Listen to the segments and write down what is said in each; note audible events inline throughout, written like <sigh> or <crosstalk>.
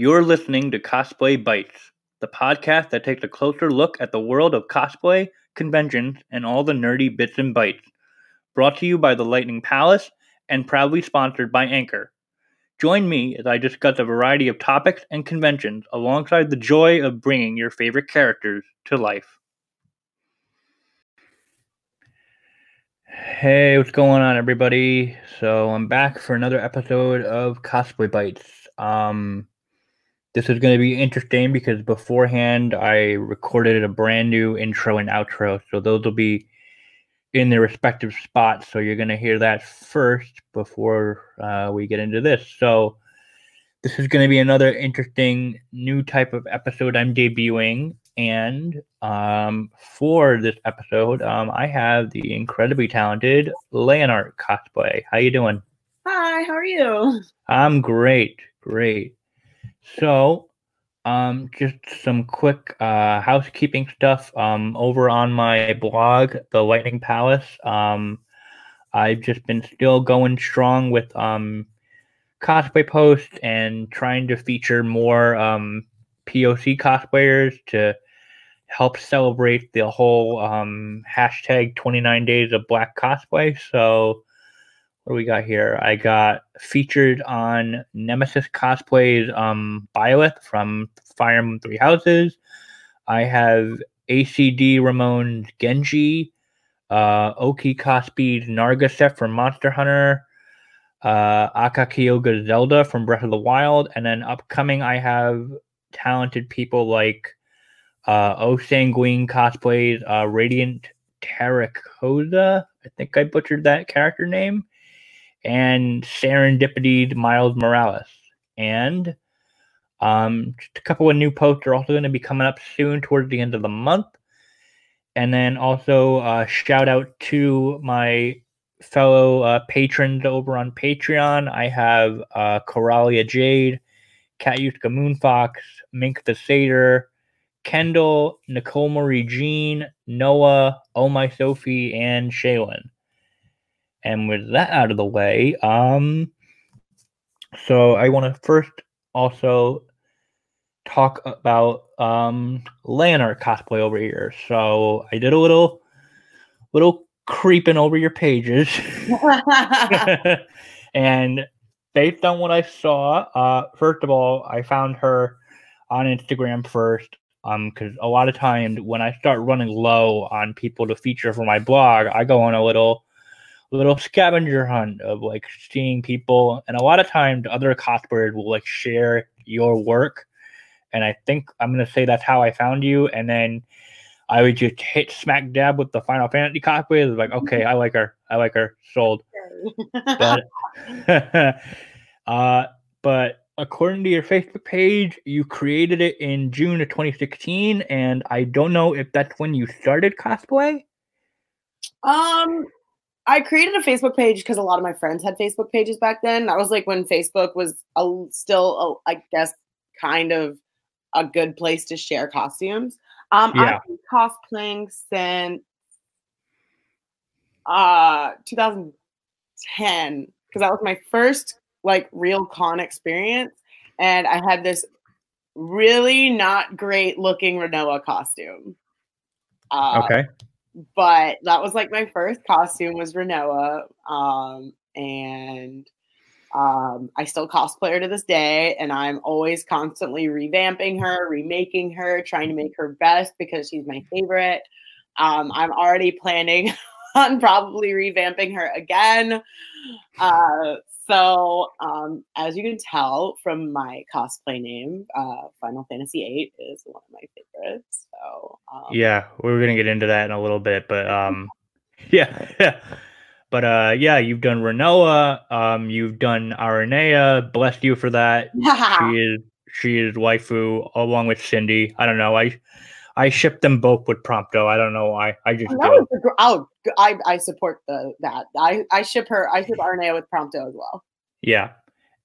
You're listening to Cosplay Bites, the podcast that takes a closer look at the world of cosplay, conventions, and all the nerdy bits and bytes. Brought to you by the Lightning Palace and proudly sponsored by Anchor. Join me as I discuss a variety of topics and conventions alongside the joy of bringing your favorite characters to life. Hey, what's going on, everybody? So I'm back for another episode of Cosplay Bites. Um, this is going to be interesting because beforehand I recorded a brand new intro and outro, so those will be in their respective spots. So you're going to hear that first before uh, we get into this. So this is going to be another interesting new type of episode I'm debuting. And um, for this episode, um, I have the incredibly talented Leonhart cosplay. How you doing? Hi, how are you? I'm great, great. So, um, just some quick uh, housekeeping stuff. Um, over on my blog, The Lightning Palace, um, I've just been still going strong with um, cosplay posts and trying to feature more um, POC cosplayers to help celebrate the whole um, hashtag 29 days of black cosplay. So, what do we got here? I got featured on Nemesis Cosplays um Byleth from Fire Emblem Three Houses. I have ACD Ramon's Genji, uh, Oki Cosby's Nargaset from Monster Hunter, uh, Aka Kyoga Zelda from Breath of the Wild, and then upcoming I have talented people like uh, O Sanguine Cosplays, uh, Radiant Terracotta. I think I butchered that character name and Serendipity Miles Morales. And um, just a couple of new posts are also going to be coming up soon towards the end of the month. And then also uh, shout out to my fellow uh, patrons over on Patreon. I have uh, Coralia Jade, Katyuska Moonfox, Mink the Satyr, Kendall, Nicole Marie Jean, Noah, Oh My Sophie, and Shaylin. And with that out of the way, um, so I want to first also talk about um Leonhart cosplay over here. So I did a little little creeping over your pages. <laughs> <laughs> and based on what I saw, uh first of all, I found her on Instagram first. Um, because a lot of times when I start running low on people to feature for my blog, I go on a little little scavenger hunt of like seeing people and a lot of times other cosplayers will like share your work and i think i'm going to say that's how i found you and then i would just hit smack dab with the final fantasy cosplay like okay i like her. I like her. Sold. But <laughs> uh but according to your facebook page you created it in june of 2016 and i don't know if that's when you started cosplay? Um I created a Facebook page because a lot of my friends had Facebook pages back then. That was like when Facebook was a, still, a, I guess, kind of a good place to share costumes. Um, yeah. I've been cosplaying since uh 2010 because that was my first like real con experience, and I had this really not great looking Rinoa costume. Uh, okay but that was like my first costume was Rinoa. Um, and um, I still cosplay her to this day, and I'm always constantly revamping her, remaking her, trying to make her best because she's my favorite. Um, I'm already planning <laughs> on probably revamping her again. Uh, so, um, as you can tell from my cosplay name, uh, Final Fantasy VIII is one of my favorites. So, um, yeah, we're gonna get into that in a little bit, but um, <laughs> yeah, yeah. But uh, yeah, you've done Rinoa, um, you've done Aranea. Bless you for that. she <laughs> is she is waifu along with Cindy. I don't know. I I ship them both with Prompto. I don't know why. I just do oh, I I support the that. I I ship her. I ship Aranea with Prompto as well. Yeah,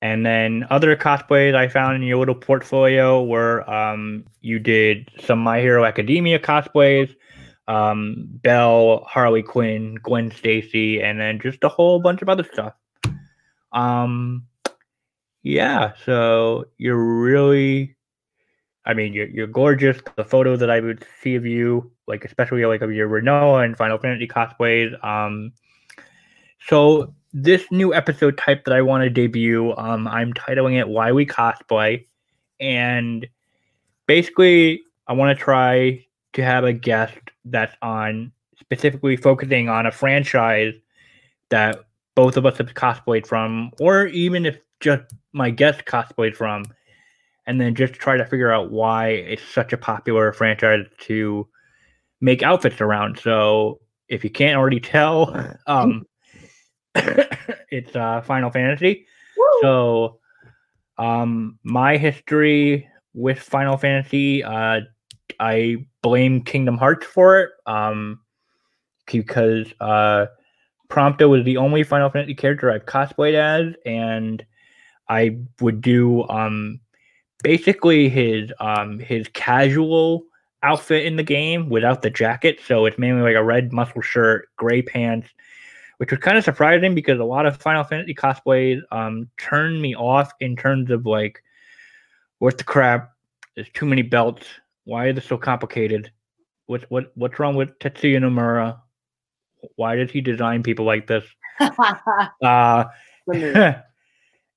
and then other cosplays I found in your little portfolio were um you did some My Hero Academia cosplays, um Belle, Harley Quinn, Gwen Stacy, and then just a whole bunch of other stuff. Um Yeah, so you're really I mean, you're you're gorgeous. The photo that I would see of you, like especially like of your Rinoa and Final Fantasy cosplays. Um, so this new episode type that I want to debut, um, I'm titling it "Why We Cosplay," and basically, I want to try to have a guest that's on specifically focusing on a franchise that both of us have cosplayed from, or even if just my guest cosplayed from and then just try to figure out why it's such a popular franchise to make outfits around. So if you can't already tell, <laughs> um, <coughs> it's uh, Final Fantasy. Woo! So um, my history with Final Fantasy, uh, I blame Kingdom Hearts for it um, because uh, Prompto was the only Final Fantasy character I've cosplayed as, and I would do um, basically his um his casual outfit in the game without the jacket. So it's mainly like a red muscle shirt, gray pants, which was kind of surprising because a lot of Final Fantasy cosplays um turned me off in terms of like what the crap? There's too many belts. Why is this so complicated? What what what's wrong with Tetsuya Nomura? Why did he design people like this? <laughs> uh <laughs>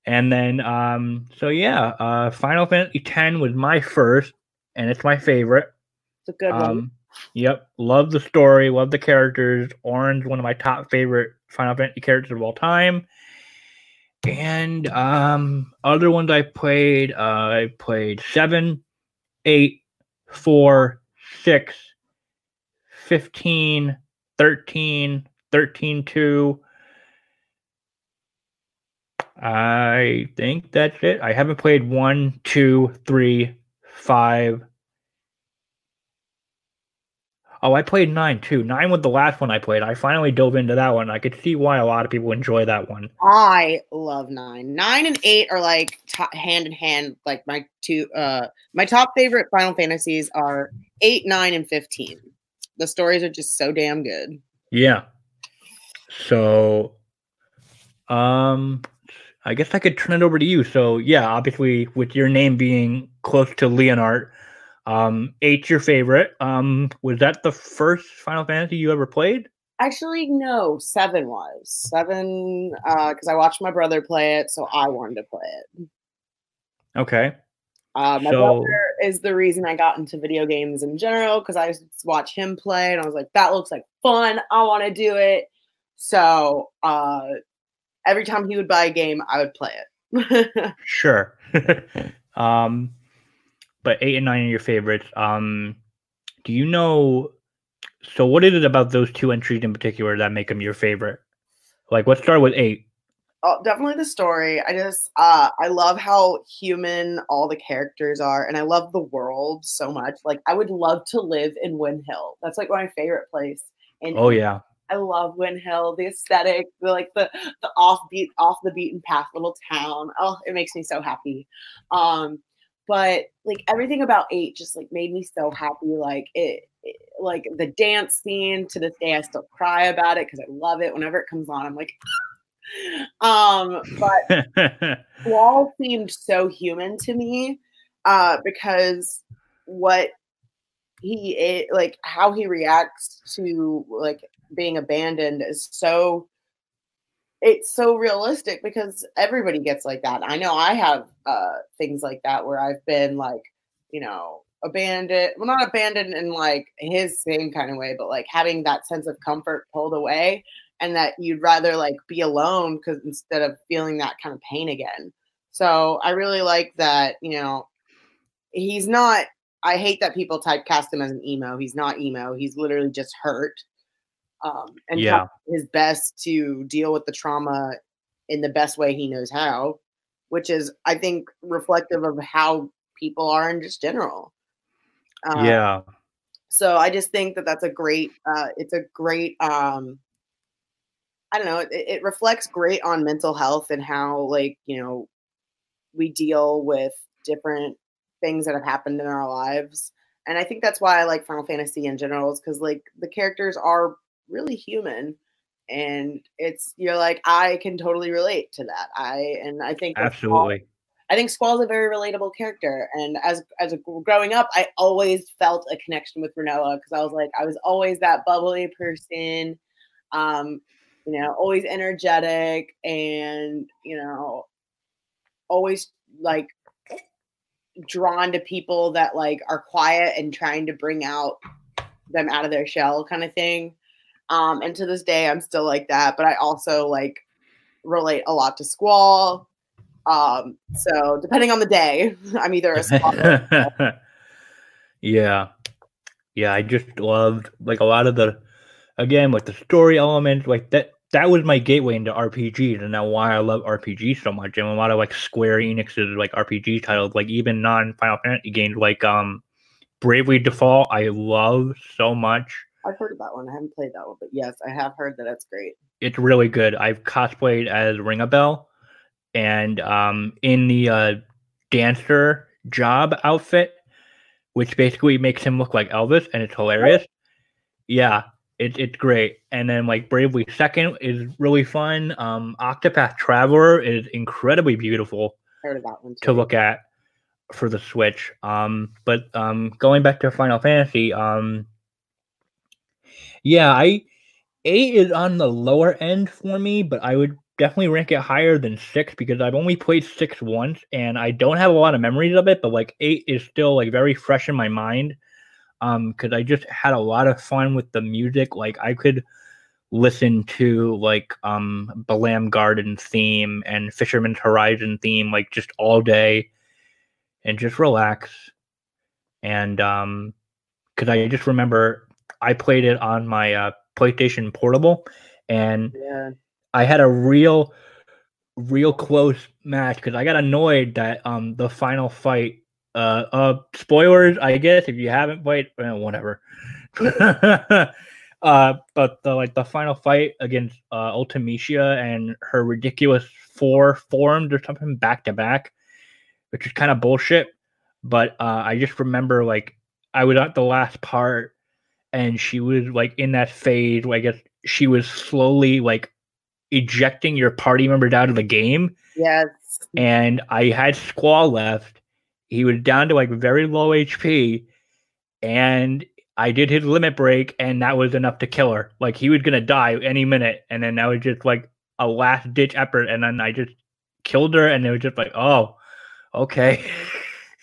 And then, um, so yeah, uh, Final Fantasy X was my first, and it's my favorite. It's a good um, one. Yep, love the story, love the characters. Auron, one of my top favorite Final Fantasy characters of all time. And um, other ones I played, uh, I played seven, eight, four, six, 15, 13, 13 2, I think that's it. I haven't played one, two, three, five. Oh, I played nine too. Nine was the last one I played. I finally dove into that one. I could see why a lot of people enjoy that one. I love nine. Nine and eight are like hand in hand. Like my two, uh, my top favorite Final Fantasies are eight, nine, and fifteen. The stories are just so damn good. Yeah. So, um, I guess I could turn it over to you. So yeah, obviously with your name being close to Leonhart, um, eight your favorite. Um, was that the first Final Fantasy you ever played? Actually, no. Seven was seven because uh, I watched my brother play it, so I wanted to play it. Okay. Uh, my so, brother is the reason I got into video games in general because I watch him play and I was like, that looks like fun. I want to do it. So uh, every time he would buy a game, I would play it. <laughs> sure. <laughs> um, but eight and nine are your favorites. Um, do you know? So, what is it about those two entries in particular that make them your favorite? Like, let's start with eight. Oh, definitely the story. I just, uh, I love how human all the characters are, and I love the world so much. Like, I would love to live in Win Hill. That's like my favorite place. And oh yeah, I love Win Hill, the aesthetic, the like the the offbeat, off the beaten path little town. Oh, it makes me so happy. Um, but like everything about eight just like made me so happy. Like it, it like the dance scene to this day, I still cry about it because I love it. Whenever it comes on, I'm like, <laughs> um, but <laughs> Wall seemed so human to me uh, because what he it, like how he reacts to like being abandoned is so it's so realistic because everybody gets like that. I know I have uh things like that where I've been like, you know, abandoned, well not abandoned in like his same kind of way, but like having that sense of comfort pulled away and that you'd rather like be alone because instead of feeling that kind of pain again. So I really like that, you know, he's not I hate that people typecast him as an emo. He's not emo. He's literally just hurt um, and yeah. his best to deal with the trauma in the best way he knows how, which is, I think, reflective of how people are in just general. Um, yeah. So I just think that that's a great. Uh, it's a great. Um, I don't know. It, it reflects great on mental health and how, like, you know, we deal with different things that have happened in our lives. And I think that's why I like Final Fantasy in general, is because like the characters are really human and it's you're like i can totally relate to that i and i think absolutely I think Squall is a very relatable character. And as as a, growing up, I always felt a connection with Rinoa because I was like, I was always that bubbly person, um, you know, always energetic and you know, always like drawn to people that like are quiet and trying to bring out them out of their shell kind of thing. Um, and to this day, I'm still like that, but I also like relate a lot to Squall. Um, so depending on the day, <laughs> I'm either a Squall. <laughs> yeah, yeah. I just loved like a lot of the, again, like the story elements, like that. That was my gateway into RPGs, and now why I love RPGs so much. And a lot of like Square Enix's like RPG titles, like even non Final Fantasy games, like um Bravely Default, I love so much. I've heard of that one. I haven't played that one, but yes, I have heard that it's great. It's really good. I've cosplayed as Ringabel, and um, in the uh, dancer job outfit, which basically makes him look like Elvis, and it's hilarious. Yeah, it's it's great. And then like Bravely Second is really fun. Um, Octopath Traveler is incredibly beautiful. Heard of that one too. to look at for the Switch. Um, but um, going back to Final Fantasy, um, yeah, I eight is on the lower end for me, but I would definitely rank it higher than six because I've only played six once and I don't have a lot of memories of it, but like eight is still like very fresh in my mind. Um, because I just had a lot of fun with the music. Like I could listen to like um Balamb Garden theme and Fisherman's Horizon theme like just all day and just relax. And um, because I just remember I played it on my uh, PlayStation Portable, and yeah. I had a real, real close match because I got annoyed that um the final fight. Uh, uh, spoilers, I guess if you haven't played, well, whatever. <laughs> uh, but the like the final fight against uh Ultimecia and her ridiculous four formed or something back to back which is kind of bullshit. But uh, I just remember like I was at the last part, and she was like in that phase. Where I guess she was slowly like ejecting your party members out of the game. Yes. And I had Squall left. He was down to like very low HP, and I did his limit break, and that was enough to kill her. Like he was gonna die any minute, and then that was just like a last ditch effort, and then I just killed her, and it was just like, oh, Okay.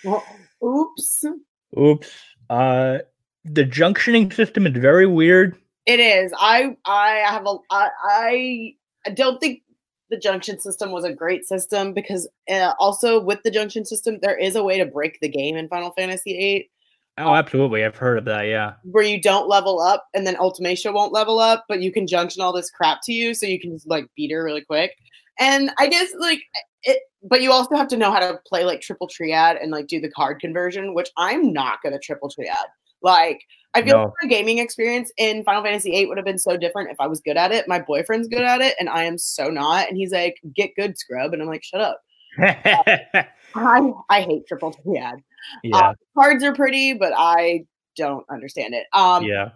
Well, oops. <laughs> Oops. Uh, the junctioning system is very weird. It is. I I have a I I don't think the junction system was a great system because uh, also with the junction system there is a way to break the game in Final Fantasy VIII. Oh, absolutely. I've heard of that. Yeah. Where you don't level up and then Ultimecia won't level up, but you can junction all this crap to you so you can just like beat her really quick. And I guess like it, but you also have to know how to play like triple triad and like do the card conversion, which I'm not good at triple triad. Like, I feel no. like my gaming experience in Final Fantasy VIII would have been so different if I was good at it. My boyfriend's good at it, and I am so not. And he's like, "Get good, scrub," and I'm like, "Shut up." uh, <laughs> I I hate triple triad. Yeah, uh, cards are pretty, but I don't understand it. Um, yeah,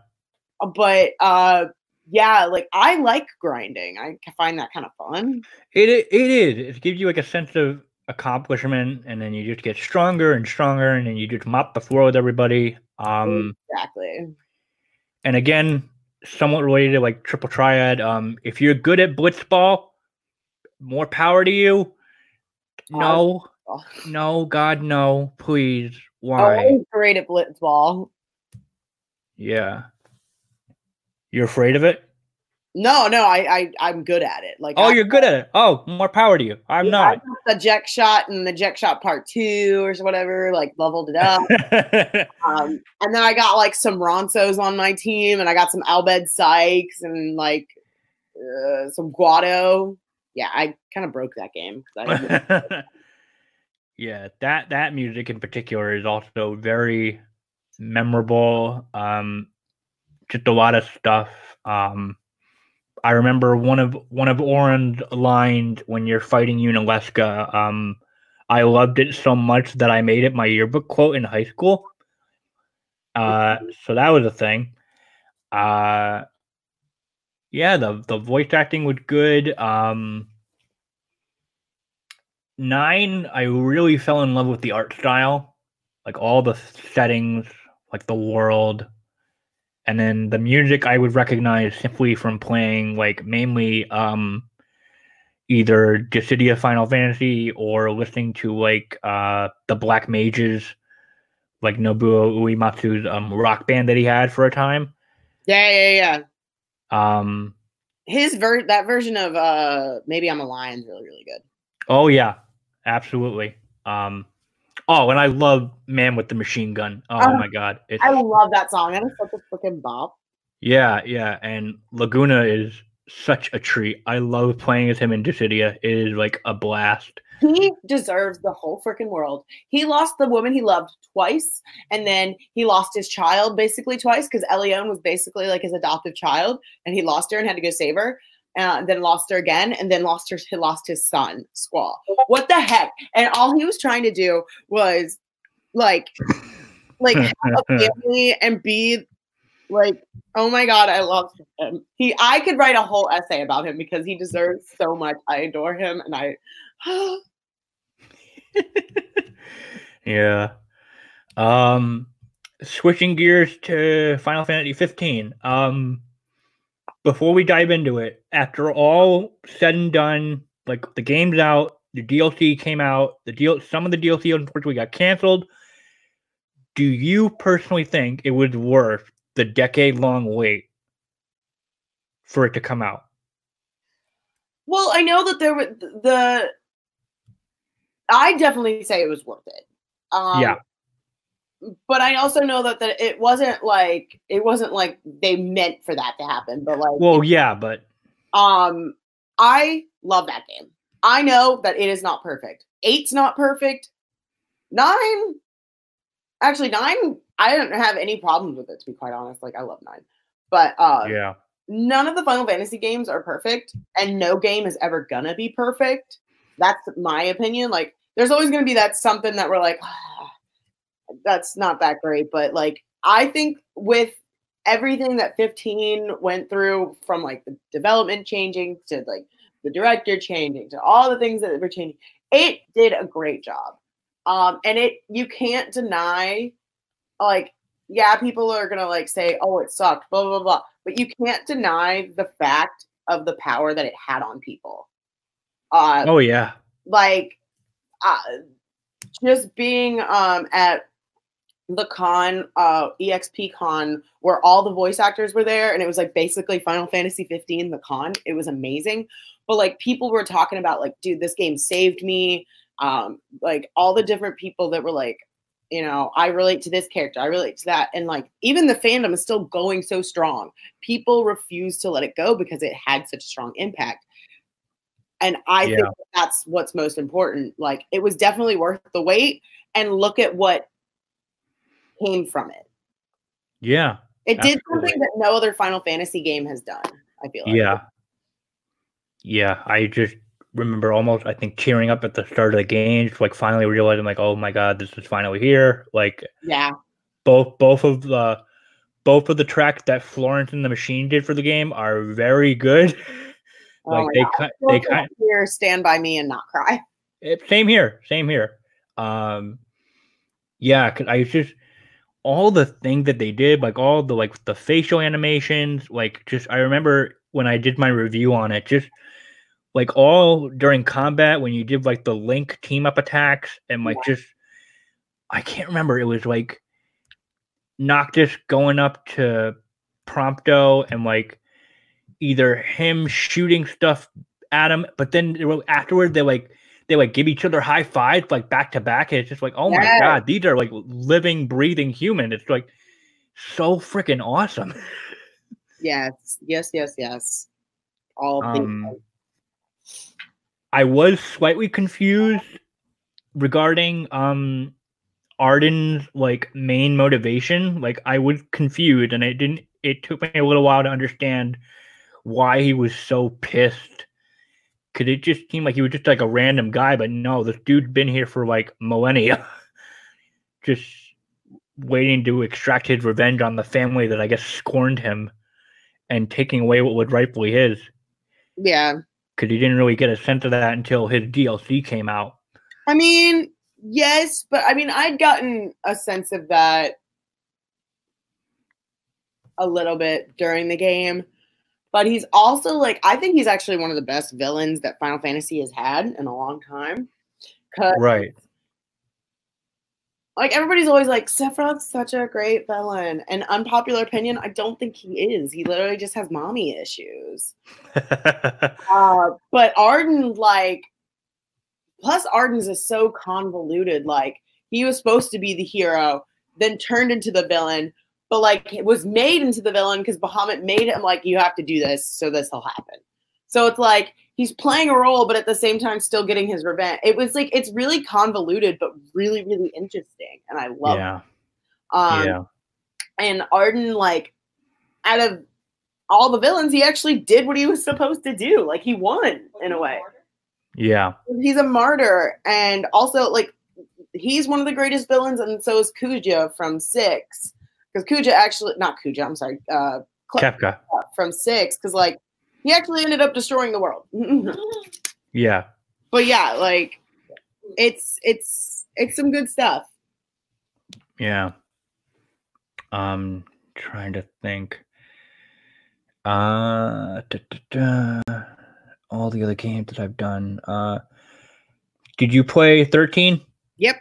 but uh, yeah, like I like grinding. I find that kind of fun. It it is. It gives you like a sense of accomplishment, and then you just get stronger and stronger, and then you just mop the floor with everybody. Um, exactly. And again, somewhat related to like triple triad. Um, if you're good at blitzball, more power to you. No, oh. no, God, no, please. Why? Oh, great at blitzball. Yeah. You're afraid of it? No, no, I, I I'm good at it. Like, oh, I, you're good at it. Oh, more power to you. I'm yeah, not. the Jet Shot and the Jet Shot Part Two or whatever, like leveled it up. <laughs> um, and then I got like some Ronsos on my team, and I got some Al Bhed Psyches and like uh, some Guado. Yeah, I kind of broke that game. <laughs> <laughs> yeah, that that music in particular is also very memorable. Um, just a lot of stuff. Um, I remember one of one of Auron's lines when you're fighting Yunalesca. Um, I loved it so much that I made it my yearbook quote in high school. Uh, so that was a thing. Uh, yeah, the the voice acting was good. Um, nine, I really fell in love with the art style, like all the settings, like the world, and then the music I would recognize simply from playing like mainly um either Dissidia Final Fantasy or listening to like uh the Black Mages, like Nobuo Uematsu's um rock band that he had for a time. Yeah, yeah, yeah. Um his ver that version of uh maybe I'm a lion is really, really good. Oh yeah, absolutely. Um Oh, and I love Man with the Machine Gun. Oh um, my god. It's, I love that song. That is such a freaking bop. Yeah, yeah. And Laguna is such a treat. I love playing as him in Dissidia. It is like a blast. He deserves the whole freaking world. He lost the woman he loved twice, and then he lost his child basically twice because Ellone was basically like his adoptive child, and he lost her and had to go save her uh, then lost her again, and then lost her. He lost his son, Squall. What the heck? And all he was trying to do was like, like have a <laughs> family and be like, oh my god, I love him. He, I could write a whole essay about him because he deserves so much. I adore him, and I. <gasps> yeah. Um, switching gears to Final Fantasy 15. Um, before we dive into it, after all said and done, like the game's out, the DLC came out, the deal some of the DLC unfortunately got canceled. Do you personally think it was worth the decade long wait for it to come out? Well, I know that there were the I definitely say it was worth it. Um, yeah but I also know that that it wasn't like it wasn't like they meant for that to happen. But like, well, yeah, but um, I love that game. I know that it is not perfect. Eight's not perfect. Nine, actually, nine. I don't have any problems with it to be quite honest. Like, I love nine, but uh, yeah, none of the Final Fantasy games are perfect, and no game is ever gonna be perfect. That's my opinion. Like, there's always gonna be that something that we're like. Ah, that's not that great. But like, I think with everything that 15 went through from like the development changing to like the director changing to all the things that were changing, it did a great job. Um, and it, you can't deny, like, yeah, people are gonna like say, oh, it sucked, blah, blah, blah. But you can't deny the fact of the power that it had on people. Uh, oh, yeah. Like, uh, just being um, at the con, uh, EXP con, where all the voice actors were there, and it was like basically Final Fantasy 15, the con. It was amazing. But like people were talking about, like, dude, this game saved me. Um, like all the different people that were like, you know, I relate to this character, I relate to that. And like even the fandom is still going so strong. People refuse to let it go because it had such a strong impact. And I yeah. think that's what's most important. Like it was definitely worth the wait. And look at what came from it. Yeah. It did something that no other Final Fantasy game has done, I feel like. Yeah. Yeah. I just remember almost I think cheering up at the start of the game, just like finally realizing like, oh my god, this is finally here. Like Yeah. Both both of the both of the tracks that Florence and the Machine did for the game are very good. Oh like they cut they kind here stand by me and not cry. It, same here, same here. Um yeah, cause I just all the things that they did, like all the like the facial animations, like just I remember when I did my review on it, just like all during combat when you did like the link team up attacks and like yeah. just I can't remember it was like Noctis going up to Prompto and like either him shooting stuff at him, but then afterward they like they like give each other high fives like back to back. It's just like, oh my god, these are like living, breathing human. It's like so freaking awesome. Yes, yes, yes, yes. All um, I was slightly confused regarding um Ardyn's like main motivation. Like I was confused and it didn't it took me a little while to understand why he was so pissed could it just seemed like he was just like a random guy, but no, this dude's been here for like millennia, <laughs> just waiting to extract his revenge on the family that I guess scorned him and taking away what was rightfully his. Yeah. Because he didn't really get a sense of that until his DLC came out. I mean, yes, but I mean, I'd gotten a sense of that a little bit during the game. But he's also like, I think he's actually one of the best villains that Final Fantasy has had in a long time. Right. Like everybody's always like, Sephiroth's such a great villain. An unpopular opinion, I don't think he is. He literally just has mommy issues. <laughs> uh, but Ardyn, like, plus Ardyn's is so convoluted. Like, he was supposed to be the hero, then turned into the villain, but like it was made into the villain because Bahamut made him like, you have to do this, so this will happen. So it's like he's playing a role, but at the same time still getting his revenge. It was like it's really convoluted, but really, really interesting, and I love yeah. it. Um, yeah. And Ardyn, like, out of all the villains, he actually did what he was supposed to do. Like he won in a way. Yeah. He's a martyr, and also like he's one of the greatest villains, and so is Kuja from Six. Because Kuja actually, not Kuja, I'm sorry, uh, Kefka from Six, because like he actually ended up destroying the world. <laughs> yeah. But yeah, like it's it's it's some good stuff. Yeah. Um trying to think. Uh da, da, da. all the other games that I've done. Uh did you play 13? Yep.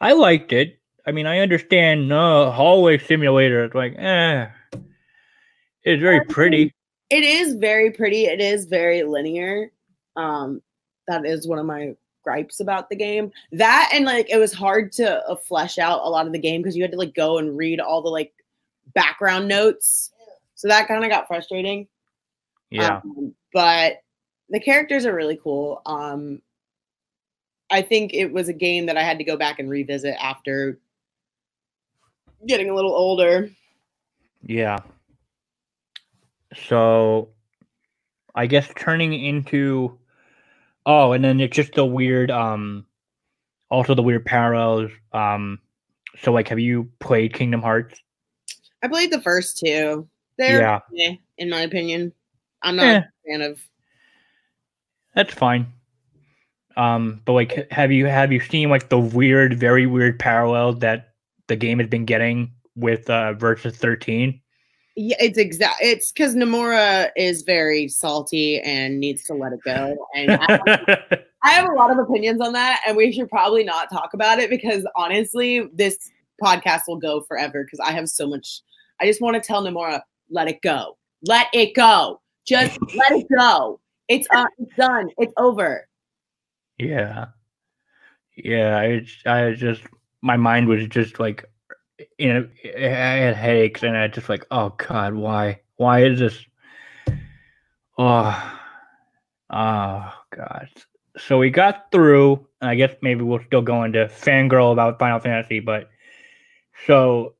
I liked it. I mean, I understand uh hallway simulator. It's like, eh. It's very pretty. It is very pretty. It is very linear. Um, that is one of my gripes about the game. That and like it was hard to uh, flesh out a lot of the game because you had to like go and read all the like background notes. So that kind of got frustrating. Yeah. Um, but the characters are really cool. Um, I think it was a game that I had to go back and revisit after getting a little older. Yeah. So I guess turning into oh, and then it's just the weird um also the weird parallels. Um so like have you played Kingdom Hearts? I played the first two. They're Yeah. eh, in my opinion. I'm not Eh. a fan of That's fine. Um, but like, have you have you seen like the weird, very weird parallel that the game has been getting with uh versus thirteen? Yeah, it's exact. It's because Nomura is very salty and needs to let it go. And I, <laughs> I have a lot of opinions on that, and we should probably not talk about it because honestly, this podcast will go forever because I have so much. I just want to tell Nomura, let it go, let it go, just <laughs> let it go. It's uh, it's done. It's over. yeah, yeah. I I just my mind was just like, you know, I had headaches, and I just like, oh god, why, why is this? Oh, oh god. So we got through. and I guess maybe we'll still go into fangirl about Final Fantasy, but so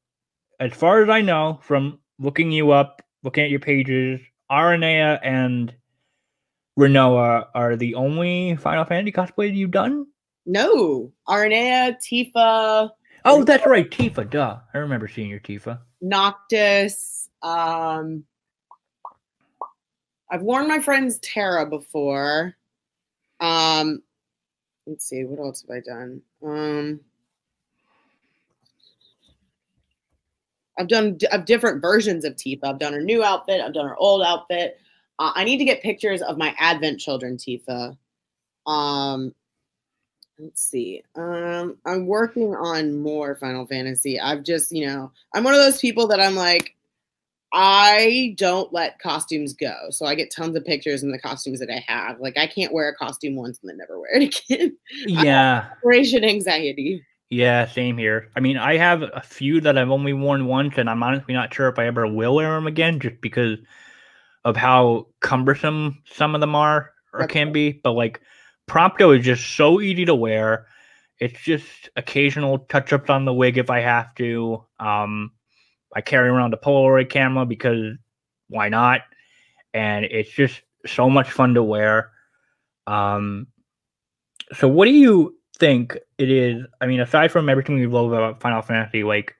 as far as I know from looking you up, looking at your pages, Aranea and Rinoa are the only Final Fantasy cosplay you've done. No, Aranea, Tifa, Oh, that's right, Tifa. Duh, I remember seeing your Tifa. Noctis. Um, I've worn my friend's Terra before. Um, let's see, what else have I done? Um, I've done of different versions of Tifa. I've done her new outfit. I've done her old outfit. Uh, I need to get pictures of my Advent Children Tifa. Um, let's see. Um, I'm working on more Final Fantasy. I've just, you know, I'm one of those people that I'm like, I don't let costumes go. So I get tons of pictures in the costumes that I have. Like I can't wear a costume once and then never wear it <laughs> again. Yeah, Separation anxiety. yeah, same here. I mean, I have a few that I've only worn once, and I'm honestly not sure if I ever will wear them again, just because of how cumbersome some of them are or can be. But like, Prompto is just so easy to wear. It's just occasional touch ups on the wig if I have to. Um, I carry around a Polaroid camera because why not? And it's just so much fun to wear. Um, so what do you think it is? I mean, aside from everything we've love about Final Fantasy, like,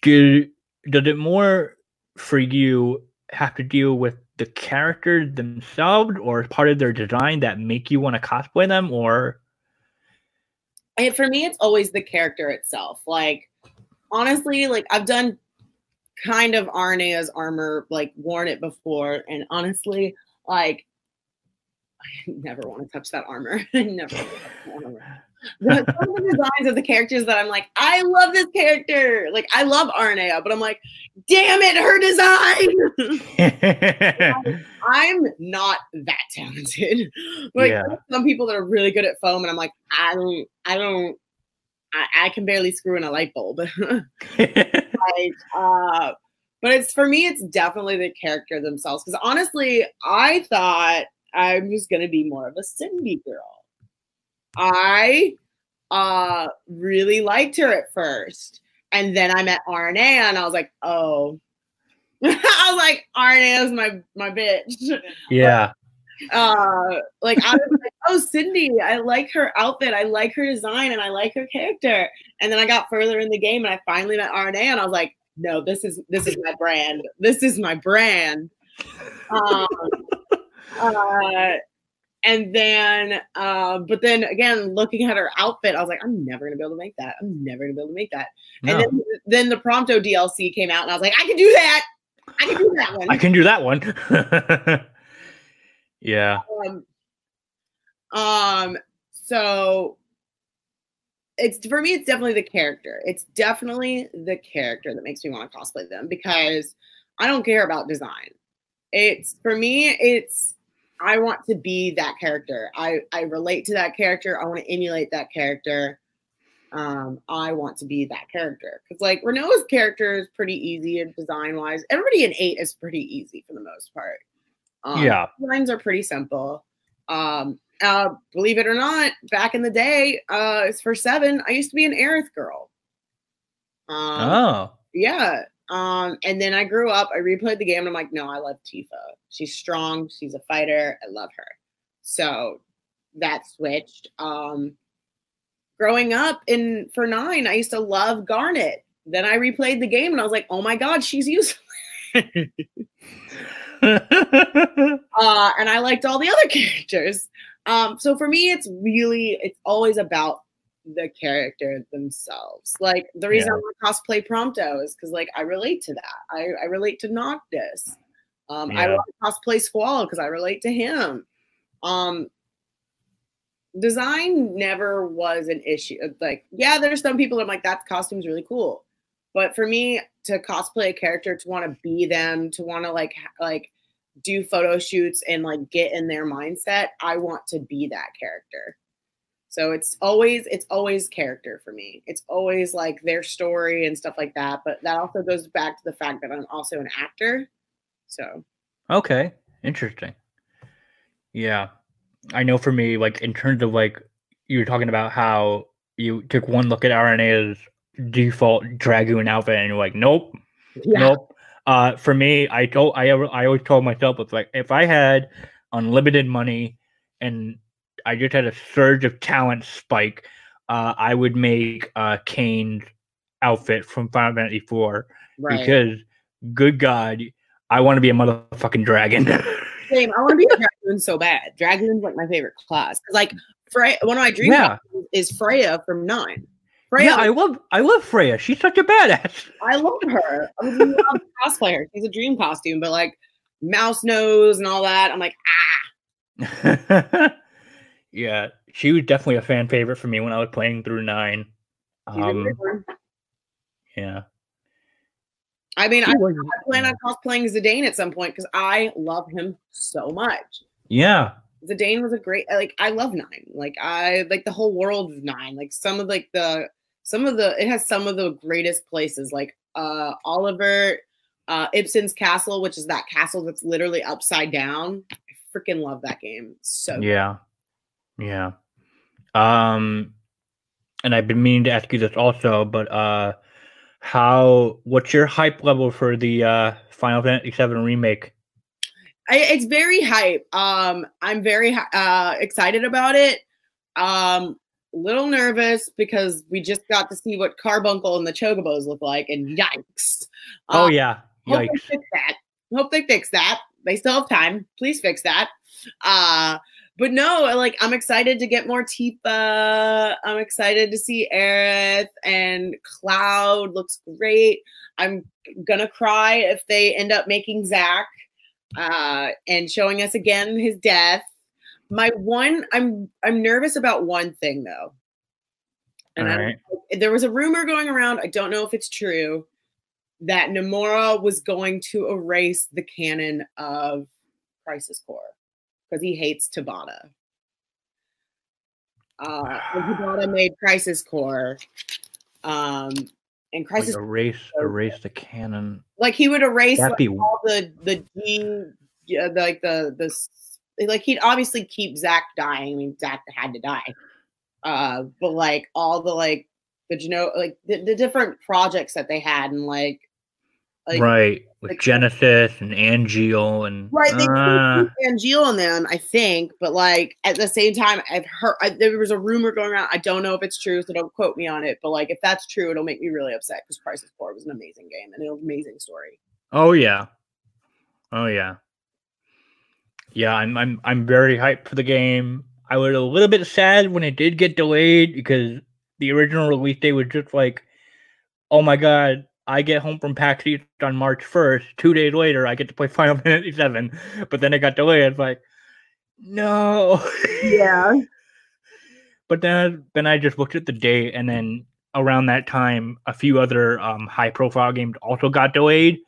do does it more for you have to deal with the characters themselves, or part of their design that make you want to cosplay them, or And for me, it's always the character itself. Like, honestly, like I've done kind of Aranea's armor, like worn it before, and honestly, like I never want to touch that armor. <laughs> I never want to the, some of the designs of the characters that I'm like, I love this character. Like, I love Aranea, but I'm like, damn it, her design. <laughs> I'm not that talented. Like, yeah. some people that are really good at foam, and I'm like, I don't, I don't, I, I can barely screw in a light bulb. <laughs> <laughs> like, uh, but it's for me, it's definitely the character themselves. Because honestly, I thought I was gonna be more of a Cindy girl. I uh really liked her at first. And then I met Aranea and I was like, oh. <laughs> I was like, Aranea is my my bitch. Yeah. <laughs> uh like I was like, oh Cindy, I like her outfit, I like her design, and I like her character. And then I got further in the game and I finally met Aranea, and I was like, no, this is this is my brand. This is my brand. Um, <laughs> uh, and then, uh, but then again, looking at her outfit, I was like, I'm never gonna be able to make that. I'm never gonna be able to make that. No. And then, then the Prompto DLC came out, and I was like, I can do that. I can do that one. I can do that one. <laughs> yeah. Um, um. So it's for me. It's definitely the character. It's definitely the character that makes me want to cosplay them because I don't care about design. It's for me. It's I want to be that character. I I relate to that character. I want to emulate that character. Um, I want to be that character because like Rinoa's character is pretty easy and design wise. Everybody in eight is pretty easy for the most part. Um, yeah, lines are pretty simple. Um, uh, believe it or not, back in the day, uh, for seven, I used to be an Aerith girl. Um, oh, yeah. Um, and then I grew up, I replayed the game, and I'm like, no, I love Tifa. She's strong, she's a fighter, I love her. So that switched. Um, growing up in for nine, I used to love Garnet. Then I replayed the game and I was like, oh my god, she's useful. <laughs> uh, and I liked all the other <laughs> characters. Um, so for me, it's really, it's always about the character themselves. Like the reason yeah. I want to cosplay Prompto is because like I relate to that. I, I relate to Noctis. Um, yeah. I want to cosplay Squall because I relate to him. Um, design never was an issue. Like, yeah, there's some people I'm like, that costume's really cool. But for me to cosplay a character, to want to be them, to want to like like do photo shoots and like get in their mindset, I want to be that character. So it's always it's always character for me. It's always like their story and stuff like that. But that also goes back to the fact that I'm also an actor. So Okay. Interesting. Yeah. I know for me, like in terms of like you were talking about how you took one look at Aranea's default dragoon outfit and you're like, nope, yeah. nope. Uh, for me, I told I I always told myself it's like if I had unlimited money and I just had a surge of talent spike, uh, I would make uh, Kain's outfit from Final Fantasy IV right. because, good God, I want to be a motherfucking dragon. <laughs> Same. I want to be a dragoon so bad. Dragoon's like my favorite class like, Freya, one of my dream yeah. is Freya from Nine. Freya, yeah, I love I love Freya. She's such a badass. I love her. I love cosplayer. She's a dream costume, but like mouse nose and all that. I'm like, ah. <laughs> Yeah, she was definitely a fan favorite for me when I was playing through nine. Um, yeah. I mean, I, I, plan on cosplaying Zidane at some point because I love him so much. Yeah. Zidane was a great like I love nine. Like I like the whole world of nine. Like some of like the some of the it has some of the greatest places like uh Oliver uh Ipsen's castle, which is that castle that's literally upside down. I freaking love that game. So yeah. Yeah. Um, and I've been meaning to ask you this also, but uh, how? What's your hype level for the uh, Final Fantasy VII remake? I, it's very hype. Um, I'm very uh, excited about it. Um, a little nervous because we just got to see what Carbuncle and the Chocobos look like, and yikes! oh um, yeah, yikes! Hope they fix that. Hope they fix that. They still have time. Please fix that. Uh, but no, like I'm excited to get more Tifa. I'm excited to see Aerith and Cloud looks great. I'm gonna cry if they end up making Zack uh, and showing us again his death. My one, I'm I'm nervous about one thing though. And right. there was a rumor going around. I don't know if it's true that Nomura was going to erase the canon of Crisis Core because he hates Tabata. Uh, <sighs> Tabata made Crisis Core, um, and Crisis like erase Core, erase the canon. Like he would erase like, be... all the the G, like the the like he'd obviously keep Zack dying. I mean, Zack had to die, uh, but like all the like the you know like the, the different projects that they had and like like, right with like, Genesis and Angeal and right they uh, Angeal in them, I think, but like at the same time, I've heard I, there was a rumor going around. I don't know if it's true, so don't quote me on it. But like if that's true, it'll make me really upset because Crisis Core was an amazing game and an amazing story. Oh yeah, oh yeah, yeah. I'm I'm I'm very hyped for the game. I was a little bit sad when it did get delayed because the original release date was just like, oh my god, I get home from PAX East on March 1st. Two days later, I get to play Final <laughs> Fantasy 7, but then it got delayed. It's like, no. Yeah. <laughs> but then, then I just looked at the date, and then around that time, a few other um, high profile games also got delayed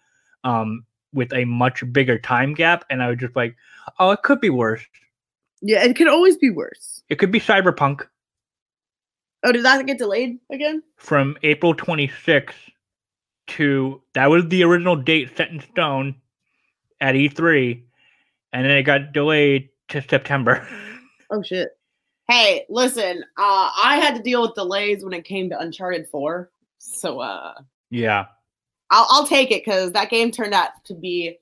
um, with a much bigger time gap. And I was just like, oh, it could be worse. Yeah, it could always be worse. It could be Cyberpunk. Oh, did that get delayed again? From April 26th to that was the original date set in stone at E3, and then it got delayed to September. <laughs> Oh shit! Hey, listen, uh, I had to deal with delays when it came to Uncharted Four, so uh, yeah, I'll, I'll take it because that game turned out to be,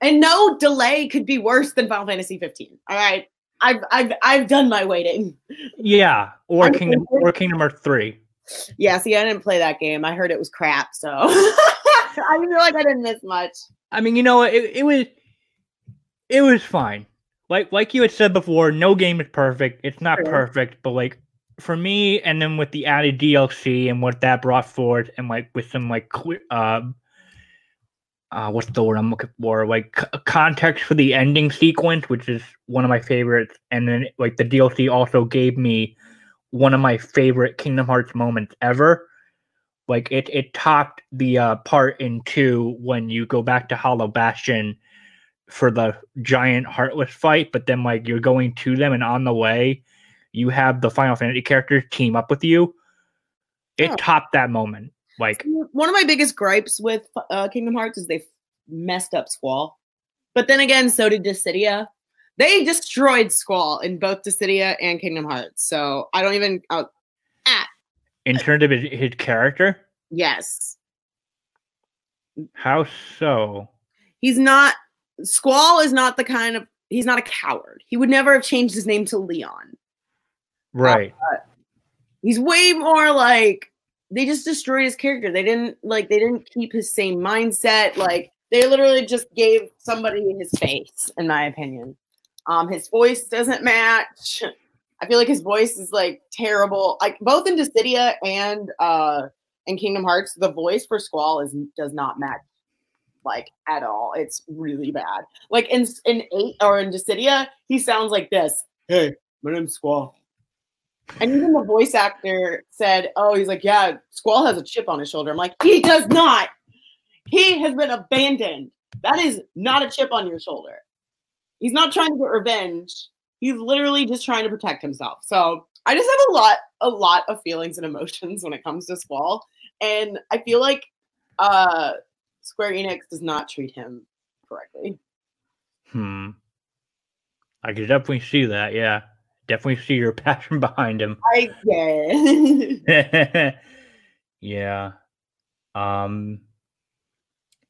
and no delay could be worse than Final Fantasy 15. All right, I've I've I've done my waiting. Yeah, or Kingdom or Kingdom Hearts three. Yeah, see, I didn't play that game. I heard it was crap, so <laughs> I feel like I didn't miss much. I mean, you know, it, it was it was fine. Like like you had said before, no game is perfect. It's not perfect, but like for me, and then with the added DLC and what that brought forth, and like with some like clear, uh, uh, what's the word I'm looking for? Like c- context for the ending sequence, which is one of my favorites, and then like the DLC also gave me one of my favorite Kingdom Hearts moments ever. Like it, it topped the uh, part in two when you go back to Hollow Bastion for the giant heartless fight, but then like you're going to them and on the way, you have the Final Fantasy characters team up with you. It oh. topped that moment. Like one of my biggest gripes with uh, Kingdom Hearts is they messed up Squall, but then again, so did Dissidia. They destroyed Squall in both Dissidia and Kingdom Hearts. So I don't even. Uh, ah. In terms of his, his character? Yes. How so? He's not. Squall is not the kind of. He's not a coward. He would never have changed his name to Leon. Right. Uh, he's way more like they just destroyed his character. They didn't like they didn't keep his same mindset. Like they literally just gave somebody his face, in my opinion. Um, his voice doesn't match. I feel like his voice is like terrible. Like both in Dissidia and uh in Kingdom Hearts, the voice for Squall is does not match like at all. It's really bad. Like in in eight or in Dissidia, he sounds like this. Hey, my name's Squall. And even the voice actor said, "Oh, he's like, yeah, Squall has a chip on his shoulder." I'm like, he does not. He has been abandoned. That is not a chip on your shoulder. He's not trying to get revenge. He's literally just trying to protect himself. So I just have a lot, a lot of feelings and emotions <laughs> when it comes to Squall. And I feel like uh Square Enix does not treat him correctly. Hmm. I could definitely see that, yeah. Definitely see your <laughs> passion behind him. I yeah. <laughs> yeah. Um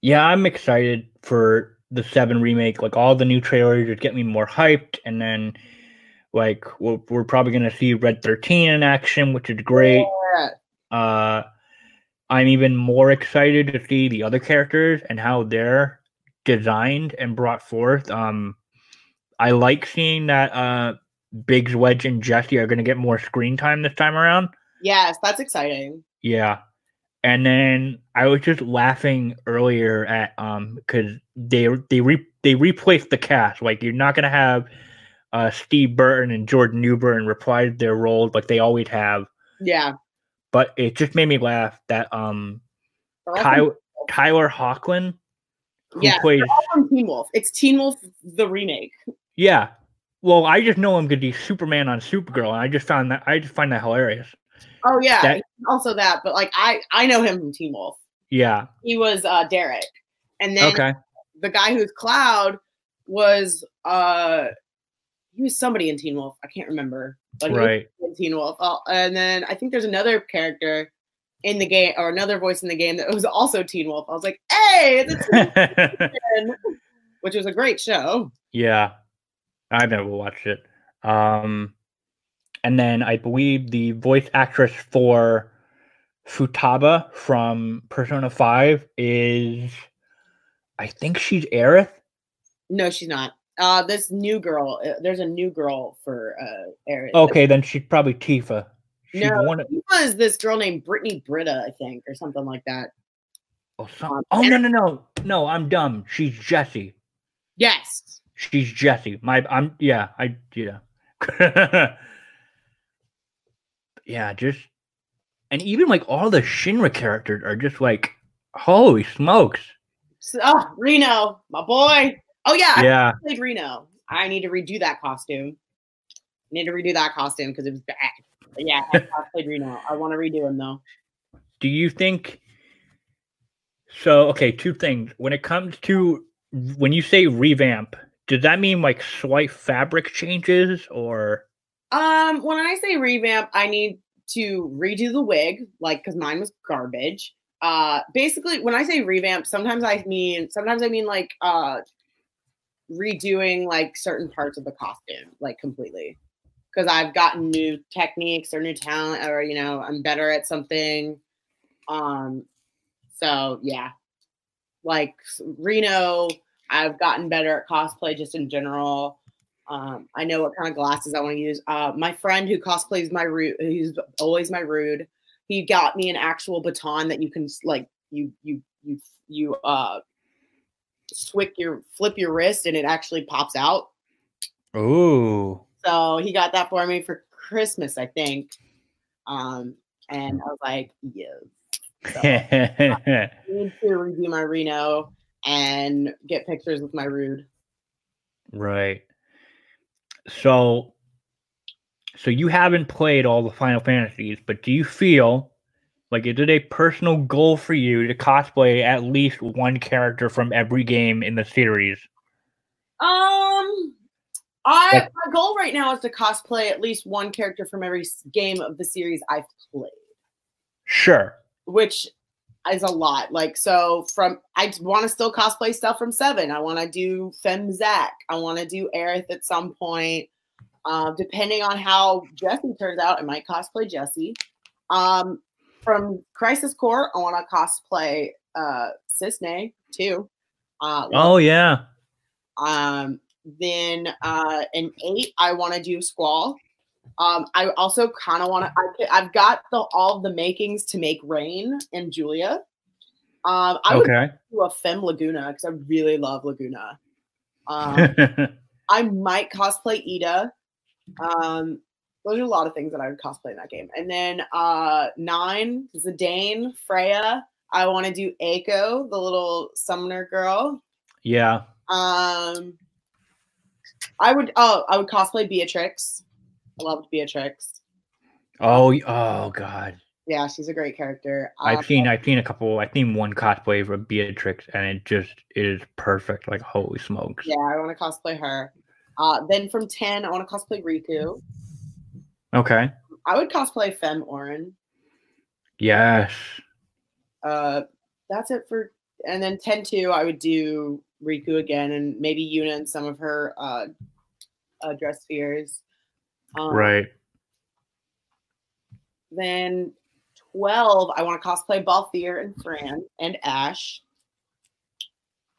yeah, I'm excited for the seven remake, like all the new trailers just get me more hyped, and then like we're, we're probably gonna see Red Thirteen in action, which is great. Yeah. Uh, I'm even more excited to see the other characters and how they're designed and brought forth. Um, I like seeing that uh Biggs, Wedge, and Jessie are going to get more screen time this time around. Yes, that's exciting. Yeah. And then I was just laughing earlier at um because they they re, they replaced the cast. Like you're not gonna have uh Steve Burton and George Newbern reprise their roles like they always have. Yeah. But it just made me laugh that um all Tyler, from- Tyler Hoechlin, who Yeah, plays from Teen Wolf. It's Teen Wolf the remake. yeah. Well, I just know him because he's Superman on Supergirl, and I just found that I just find that hilarious. Oh yeah, That- also that. But like I I know him from Teen Wolf. Yeah. He was uh Derek, and then Okay. the guy who's Cloud was uh he was somebody in Teen Wolf. I can't remember, but Right. in Teen Wolf. Oh, and then I think there's another character in the game or another voice in the game that was also Teen Wolf. I was like, hey, it's a Teen, <laughs> which was a great show. yeah. I've never watched it. Um, and then I believe the voice actress for Futaba from Persona 5 is, I think she's Aerith. No, she's not. Uh, this new girl. Uh, there's a new girl for uh, Aerith. Okay, then she's probably Tifa. She's No. of, It was this girl named Brittany Britta, I think, or something like that. oh, some, um, oh, no, no, no. No, I'm dumb. She's Jessie. Yes. She's Jessie. My, I'm, yeah, I, yeah. <laughs> yeah, just, and even like all the Shinra characters are just like, holy smokes. So, oh, Reno, my boy. Oh yeah, Yeah. I played Reno. I need to redo that costume. I need to redo that costume because it was bad. But yeah, I played Reno. I want to redo him though. Do you think, so, okay, two things. When it comes to, when you say revamp, does that mean like slight fabric changes or? Um, when I say revamp, I need to redo the wig, like because mine was garbage. Uh, basically, when I say revamp, sometimes I mean sometimes I mean like uh redoing like certain parts of the costume, like completely. Because I've gotten new techniques or new talent, or you know, I'm better at something. Um, so yeah, like Reno, I've gotten better at cosplay just in general. Um, I know what kind of glasses I want to use. Uh, my friend who cosplays my rude, who's always my rude, he got me an actual baton that you can like you you you you uh swick your flip your wrist and it actually pops out. Ooh. So he got that for me for Christmas, I think. Um, and I was like, yes. <laughs> I need to review my Reno and get pictures with my rude. right. So, so you haven't played all the Final Fantasies, but do you feel like is it a personal goal for you to cosplay at least one character from every game in the series? Um, I Like- my goal right now is to cosplay at least one character from every game of the series I've played, Sure. which is a lot. Like, so from I want to still cosplay stuff from Seven. I want to do Fem Zack. I want to do Aerith at some point. Uh, depending on how Jessie turns out, I might cosplay Jessie. Um, from Crisis Core, I want to cosplay uh Cissnei too. Uh, Oh yeah. um, then uh, in eight, I want to do Squall. Um, I also kind of want to. I've got the all the makings to make Raine and Julia. Um, I would Okay. do a Femme Laguna because I really love Laguna. Um, <laughs> I might cosplay Edea. Um, those are a lot of things that I would cosplay in that game. And then uh, nine, Zidane, Freya. I want to do Eiko, the little summoner girl. yeah. Um, I would. Oh, I would cosplay Beatrix. I loved Beatrix. Oh. Oh God. Yeah, she's a great character. I've Um, seen. I've seen a couple. I've seen one cosplay for Beatrix, and it just is perfect. Like holy smokes. Yeah, I want to cosplay her. Uh, then from ten, I want to cosplay Rikku. Okay. I would cosplay Femme Auron. Yes. Uh, that's it for. And then 10 2, I would do Rikku again, and maybe Yuna and some of her uh, uh dress spheres. Um, Right. Then 12, I want to cosplay Balthier and Fran and Ashe.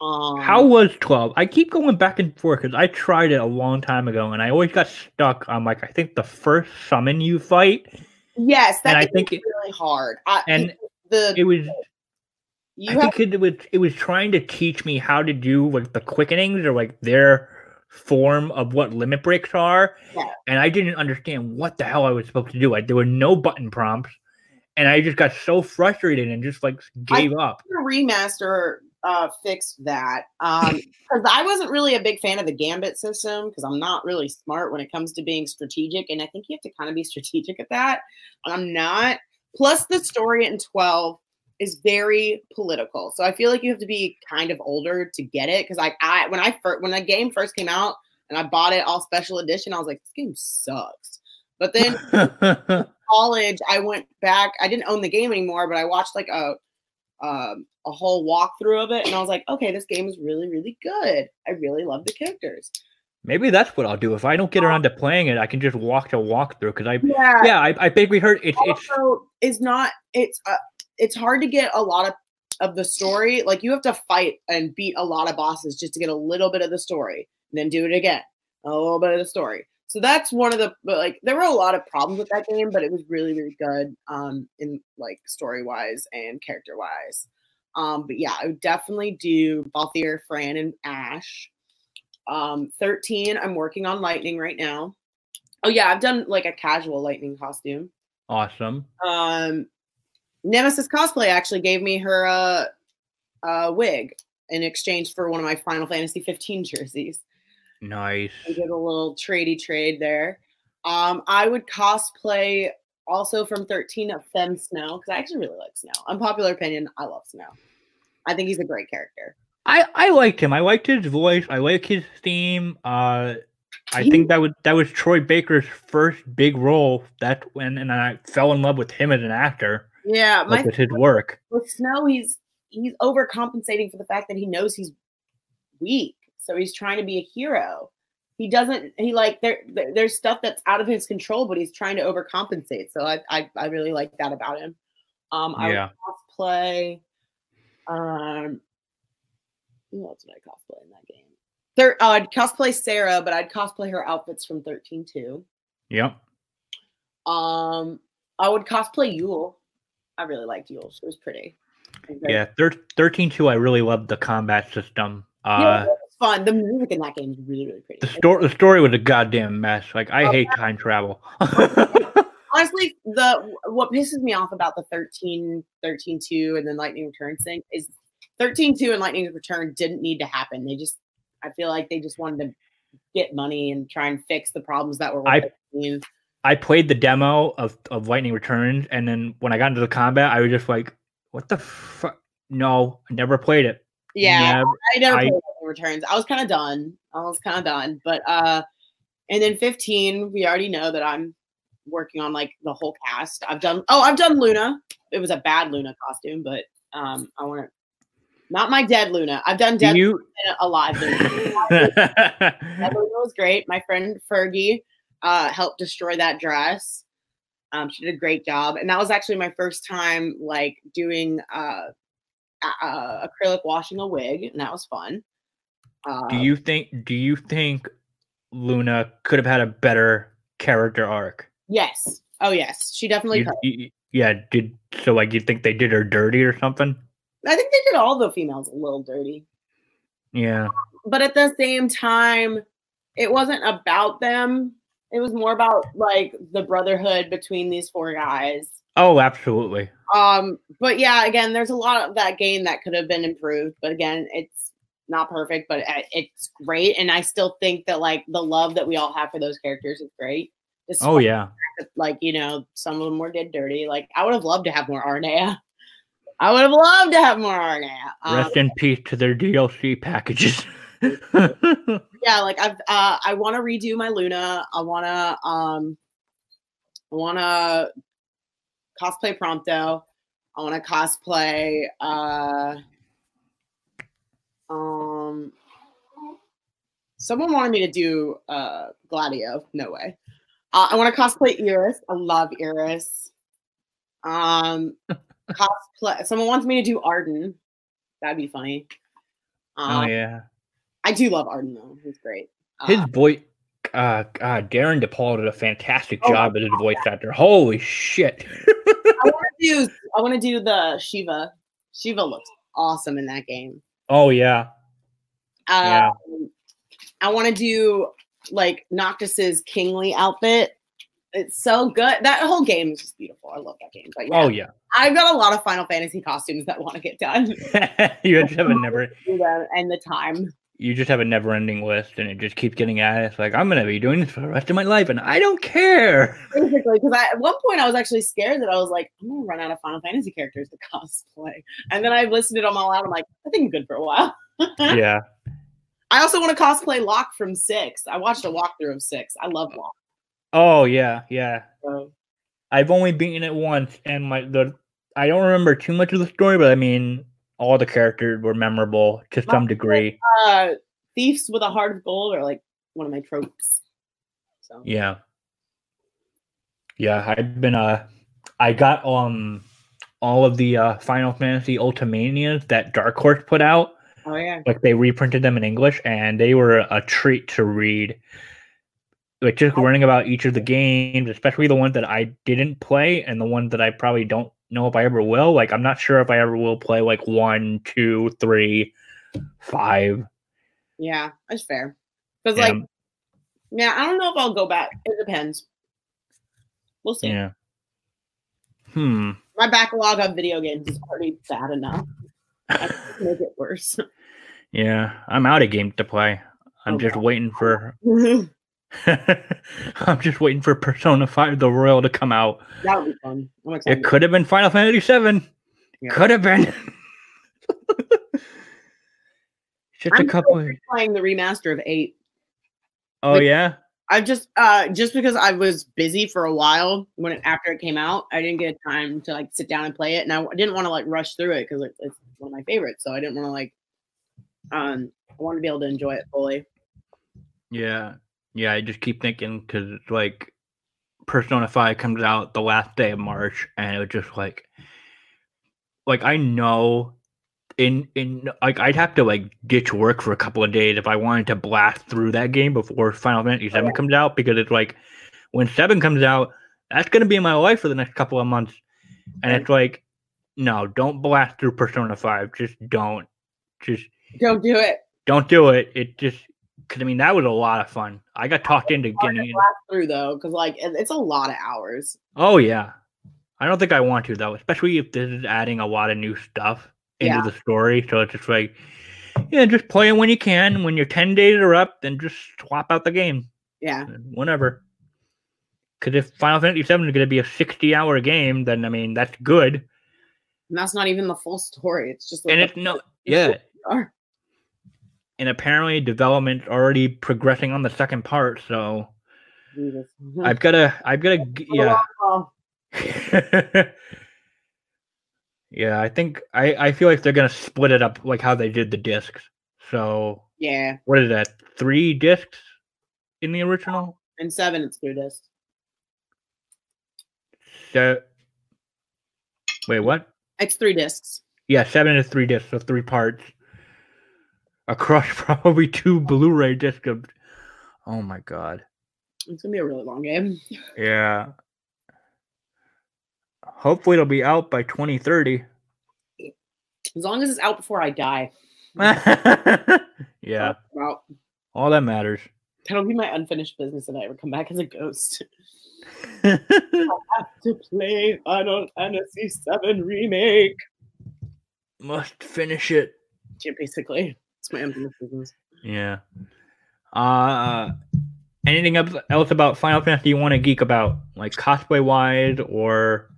Um, How was 12? I keep going back and forth because I tried it a long time ago and I always got stuck on like I think the first summon you fight. Yes, that I think is it- really hard. I, and the It was you I think it was it was trying to teach me how to do like the quickenings or like their form of what limit breaks are. Yeah. And I didn't understand what the hell I was supposed to do. Like there were no button prompts. And I just got so frustrated and just like I- gave up. the remaster uh fixed that um <laughs> because i wasn't really a big fan of the gambit system because i'm not really smart when it comes to being strategic and i think you have to kind of be strategic at that and i'm not plus the story in 12 is very political so i feel like you have to be kind of older to get it because like i when i first when the game first came out and i bought it all special edition i was like this game sucks but then <laughs> college, I went back. I didn't own the game anymore, but I watched like a um, a whole walkthrough of it, and I was like, okay, this game is really, really good. I really love the characters. Maybe that's what I'll do. If I don't get around to playing it, I can just watch a walkthrough because I Yeah. yeah, I, I think we heard it's it's Also, is not. It's uh, it's hard to get a lot of of the story. Like you have to fight and beat a lot of bosses just to get a little bit of the story, and then do it again, a little bit of the story. So that's one of the but like there were a lot of problems with that game, but it was really really good um in like story wise and character wise. Um, but yeah, I would definitely do Balthier, Fran, and Ashe. Um, 13, I'm working on Lightning right now. Oh yeah, I've done like a casual Lightning costume. awesome. Um, Nemesis Cosplay actually gave me her uh, uh, wig in exchange for one of my Final Fantasy 15 jerseys. Nice. We did a little tradey trade there. Um, I would cosplay also from 13 of Fem Snow because I actually really like Snow. Unpopular opinion, I love Snow. I think he's a great character. I I liked him. I liked his voice. I like his theme. Uh, I He- think that was that was Troy Baker's first big role. That when and I fell in love with him as an actor. Yeah, my Like his work. with Snow, he's he's overcompensating for the fact that he knows he's weak, so he's trying to be a hero. He doesn't. He like there. there- There's stuff that's out of his control, but he's trying to overcompensate. So I I, I really like that about him. Um, I Yeah. would cosplay. Um, who else would I cosplay in that game? There, uh, I'd cosplay Serah, but I'd cosplay her outfits from 13 too. Yep. Um, I would cosplay Yeul. I really liked Yeul. It was pretty. Very Yeah. Thir- Thirteen two. I really loved the combat system. Yeah, Uh, it was fun. The music in that game is really, really pretty. the story the story was a goddamn mess. Like I Oh, hate time travel. <laughs> Honestly, the what pisses me off about the 13, 13 2 and then Lightning Returns thing is 13 2 and Lightning Return didn't need to happen. They just, I feel like they just wanted to get money and try and fix the problems that were I- 13. I played the demo of, of Lightning Returns, and then when I got into the combat, I was just like, "What the fuck? No, I never played it." Yeah, Never- I never I- played Lightning Returns. I was kind of done. I was kind of done. But uh and then 15, we already know that I'm working on like the whole cast. I've done oh, I've done Luna. It was a bad Luna costume, but um I want to not my dead Luna. I've done Do dead you? Luna alive Luna. <laughs> Dead Luna was great. My friend Fergie uh helped destroy that dress. Um, she did a great job, and that was actually my first time like doing uh, uh acrylic washing a wig, and that was fun. Uh, do you think? Do you think Luna could have had a better character arc? Yes. Oh, yes. She definitely. You- could. you- yeah. Did so? Like, you think they did her dirty or something? I think they did all the females a little dirty, Yeah. but at the same time, it wasn't about them. It was more about like the brotherhood between these four guys. Oh, absolutely. Um, but yeah, again, there's a lot of that game that could have been improved. But again, it's not perfect, but uh, it's great, and I still think that like the love that we all have for those characters is great. Despite Oh yeah. that, like you know, some of them were did dirty. Like I would have loved to have more Aranea. I would have loved to have more Aranea. Um, Rest in peace to their DLC packages. <laughs> yeah, like I've uh, I want to redo my Luna. I want to um, I want to cosplay Prompto. I want to cosplay uh, um. Someone wanted me to do uh Gladio. No way. Uh, I want to cosplay Iris. I love Iris. Um, <laughs> cosplay. Someone wants me to do Ardyn. That'd be funny. Um, oh yeah. I do love Ardyn though. He's great. His Uh, voice, uh, God, Darin De Paul did a fantastic Oh, job as his voice actor. Holy shit! I want to <laughs> do. I want to do the Shiva. Shiva looks awesome in that game. oh yeah, Yeah. Um, I want to do like Noctis's kingly outfit. It's so good. That whole game is just beautiful. I love that game. But yeah, oh yeah. I've got a lot of Final Fantasy costumes that want to get done. <laughs> you <laughs> have never, and the time. You just have a never-ending list, and it just keeps getting at it. It's like I'm gonna be doing this for the rest of my life, and I don't care. <laughs> Basically, because at one point I was actually scared that I was like, I'm gonna run out of Final Fantasy characters to <laughs> cosplay. And then I've listed them all out. I'm like, I think I'm good for a while. <laughs> yeah. I also want to cosplay Locke from Six. I watched a walkthrough of Six. I love Locke. Oh yeah, yeah. So. I've only beaten it once, and my the I don't remember too much of the story, but I mean, all the characters were memorable to some degree. Uh, thieves with a heart of gold are like one of my tropes. So Yeah. Yeah, I've been uh I got um all of the uh Final Fantasy Ultimanias that Dark Horse put out. oh yeah, Like they reprinted them in English and they were a treat to read. Like just learning about each of the games, especially the ones that I didn't play and the ones that I probably don't know if I ever will. Like I'm not sure if I ever will play like one, two, three, five. yeah, that's fair. Because Yeah, like, yeah, I don't know if I'll go back. It depends. We'll see. yeah. Hmm. My backlog of video games is already bad enough. I make it worse. <laughs> Yeah. I'm out of game to play. I'm Oh, just waiting for <laughs> <laughs> I'm just waiting for Persona 5 the Royal to come out. That would be fun. I'm excited. It could have been Final Fantasy 7. Yeah. Could have been. <laughs> just a I'm couple still of, playing the remaster of Eight. Oh like- yeah. I just uh just because I was busy for a while when it, after it came out, I didn't get time to like sit down and play it, and I didn't want to like rush through it because it, it's one of my favorites. So I didn't want to like um I wanted to be able to enjoy it fully. Yeah. Yeah, I just keep thinking cuz it's like Persona 5 comes out the last day of March and it was just like like I know in in like I'd have to like ditch work for a couple of days if I wanted to blast through that game before Final Fantasy 7 comes out because it's like when 7 comes out that's going to be my life for the next couple of months and it's like no, don't blast through Persona 5. Just don't. Just Don't do it. don't do it. It just cuz I mean that was a lot of fun. I got talked into getting it. through though, because like it's a lot of hours. Oh yeah. I don't think I want to though, especially if this is adding a lot of new stuff into Yeah. the story. So it's just like, yeah, just play it when you can. When your ten days are up, then just swap out the game. Yeah, Whenever. Because if Final Fantasy VII is going to be a sixty-hour game, then I mean that's good. and that's not even the full story. It's just like And it's no, yeah. And apparently, development already progressing on the second part. So Jesus. I've got to, I've got to, yeah. <laughs> yeah, I think I, I feel like they're gonna split it up like how they did the discs. So Yeah, what is that? Three discs in the original? and seven it's through discs. So wait, what? It's three discs. Yeah, seven is three discs, so three parts. Across <laughs> probably two Blu-ray discs of Oh my god. It's gonna be a really long game. Yeah. Hopefully it'll be out by 2030. As long as it's out before I die. <laughs> yeah, Well, all that matters. that'll be my unfinished business if I ever come back as a ghost. <laughs> I have to play Final Fantasy VII remake. Must finish it. Yeah, basically, it's my unfinished business. Yeah. Uh anything else else about Final Fantasy you want to geek about? Like cosplay wise or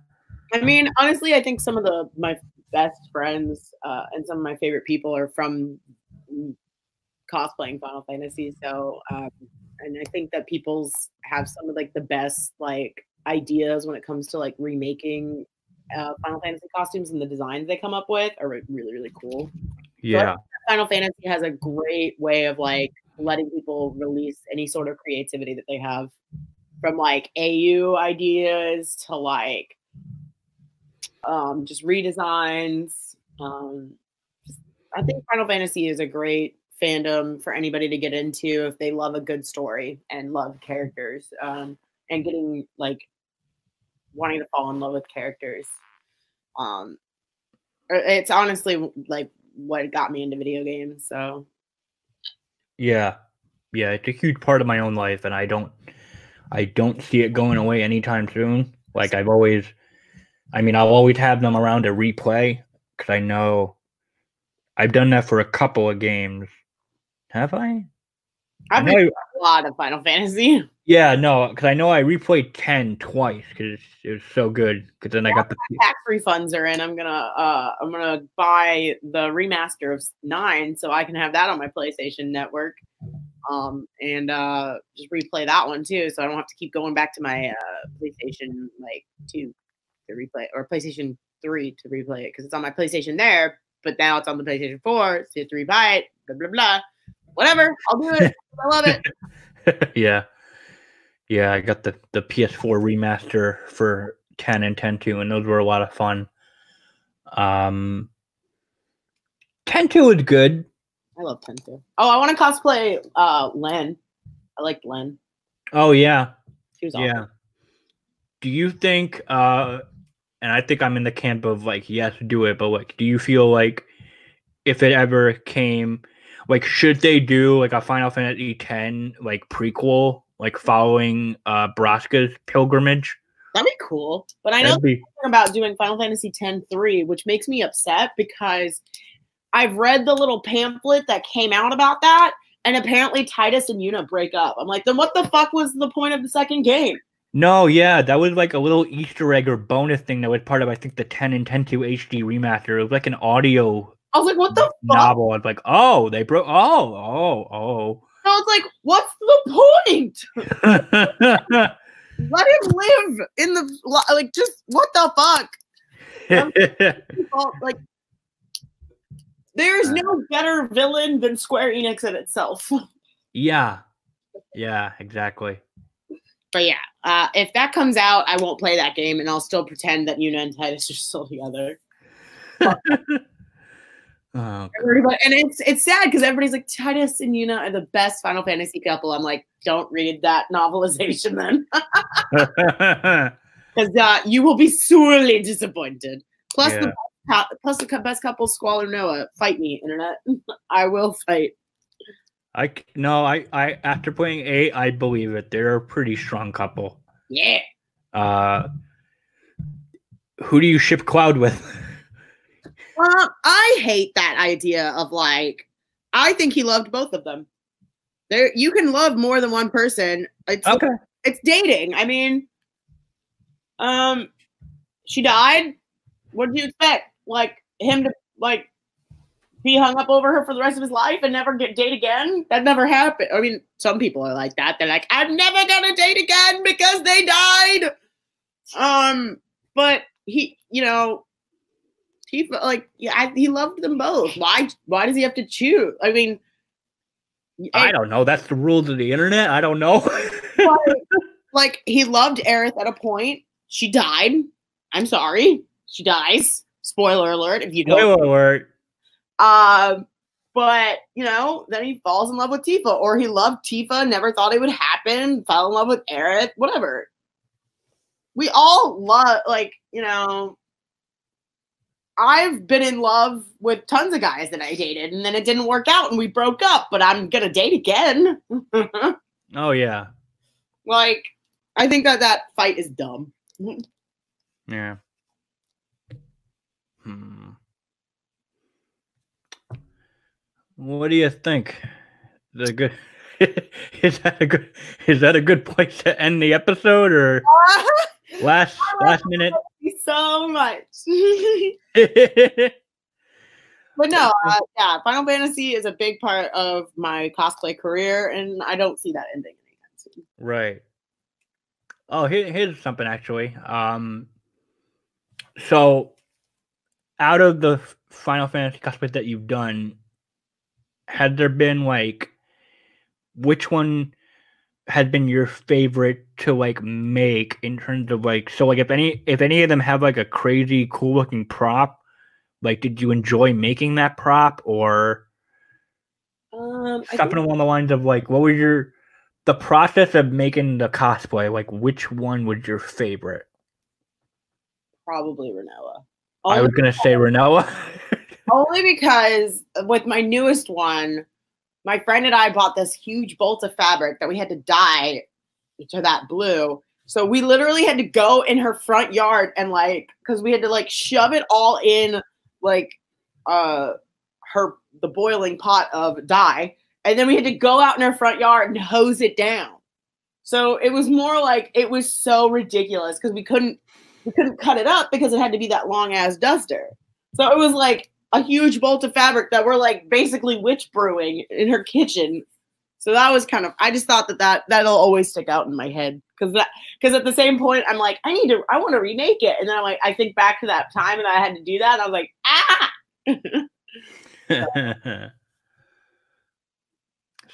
I mean, honestly, I think some of the my best friends uh, and some of my favorite people are from cosplaying Final Fantasy. So, um, and I think that people's have some of like the best like ideas when it comes to like remaking uh, Final Fantasy costumes and the designs they come up with are really really cool. yeah. Final Fantasy has a great way of like letting people release any sort of creativity that they have from like AU ideas to like um just redesigns. Um I think Final Fantasy is a great fandom for anybody to get into if they love a good story and love characters um, and getting like wanting to fall in love with characters. Um, uh, it's honestly like what got me into video games. So yeah, yeah, it's a huge part of my own life, and I don't, I don't see it going away anytime soon. Like I've always, I mean, I'll always have them around to replay because I know I've done that for a couple of games. Have I? I've a lot of Final Fantasy. <laughs> Yeah, no, because I know I replayed ten twice because it was so good. Because then yeah, I got the tax refunds are in. I'm gonna uh I'm gonna buy the remaster of nine so I can have that on my PlayStation Network, um and uh just replay that one too, so I don't have to keep going back to my uh PlayStation like two to replay or PlayStation three to replay it because it's on my PlayStation there, but now it's on the PlayStation four, so you have to rebuy it. Blah blah blah. Whatever, I'll do it. I love it. <laughs> yeah. Yeah, I got the the PS4 remaster for 10 and 10 2, and those were a lot of fun. Um, 10 2 is good. I love 10 2. Oh, I want to cosplay uh Lenne. I like Lenne. Oh yeah. Awesome. Yeah. Do you think uh and I think I'm in the camp of like yes, do it, but like do you feel like if it ever came like should they do like a Final Fantasy 10 like prequel like following uh Braska's pilgrimage. That'd be cool. But I know be- about doing Final Fantasy X 3, which makes me upset because I've read the little pamphlet that came out about that, and apparently Tidus and Yuna break up. I'm like, then what the fuck was the point of the second game? No, yeah, that was like a little Easter egg or bonus thing that was part of I think the 10 and 10 2 HD remaster. It was like an audio. I was like, what the novel? Fuck? I was like, oh, they broke. Oh, oh, oh. I was like, what's the point? <laughs> Let him live in the like. Just what the fuck? <laughs> like, there's no better villain than Square Enix in itself. <laughs> Yeah, yeah, exactly. But yeah, uh, if that comes out, I won't play that game, and I'll still pretend that Yuna and Tidus are still together. Oh, Everybody, and it's it's sad because everybody's like Tidus and Yuna are the best Final Fantasy couple. I'm like, don't read that novelization then, <laughs> because uh, you will be sorely disappointed. Plus yeah. the plus the best couple, Squall Rinoa. Fight me, internet. <laughs> I will fight. I no, I I after playing eight, I believe it. They're a pretty strong couple. Yeah. Uh, who do you ship Cloud with? <laughs> I hate that idea of like, I think he loved both of them. There, you can love more than one person. It's okay. It's dating. I mean, um, she died. What do you expect? Like him to like be hung up over her for the rest of his life and never get date again? That never happened. I mean, some people are like that. They're like, I'm never gonna date again because they died. Um, but he, you know, he felt like yeah, I, he loved them both. Why? Why does he have to choose? I mean, I don't know. That's the rules of the internet. I don't know. <laughs> like he loved Aerith at a point. She died. I'm sorry. She dies. Spoiler alert. If you don't. Spoiler alert. Um, but you know, then he falls in love with Tifa, or he loved Tifa, never thought it would happen, fell in love with Aerith, whatever. We all love, like you know, I've been in love with tons of guys that I dated, and then it didn't work out, and we broke up. But I'm gonna date again. <laughs> oh yeah. Like, I think that that fight is dumb. yeah. Hmm. What do you think? The good <laughs> is that a good is that a good place to end the episode or <laughs> last last minute? so much. <laughs> <laughs> but no, uh, yeah, Final Fantasy is a big part of my cosplay career, and I don't see that ending anytime soon. Right. Oh, here, here's something actually. Um, so out of the Final Fantasy cosplay that you've done, had there been like which one had been your favorite to like make in terms of like so like if any if any of them have like a crazy cool looking prop Like, did you enjoy making that prop or Um, something think along the lines of like, what was your the process of making the cosplay? Like, which one was your favorite? probably Rinoa. I was gonna say Rinoa. only because with my newest one, my friend and I bought this huge bolt of fabric that we had to dye to that blue. So we literally had to go in her front yard and like, because we had to like shove it all in like uh her the boiling pot of dye, and then we had to go out in her front yard and hose it down. So it was more like it was so ridiculous because we couldn't we couldn't cut it up because it had to be that long ass duster. So it was like a huge bolt of fabric that we're like basically witch brewing in her kitchen. So that was kind of I just thought that that that'll always stick out in my head because that because at the same point I'm like I need to I want to remake it and then I'm like I think back to that time and I had to do that and I was like ah <laughs>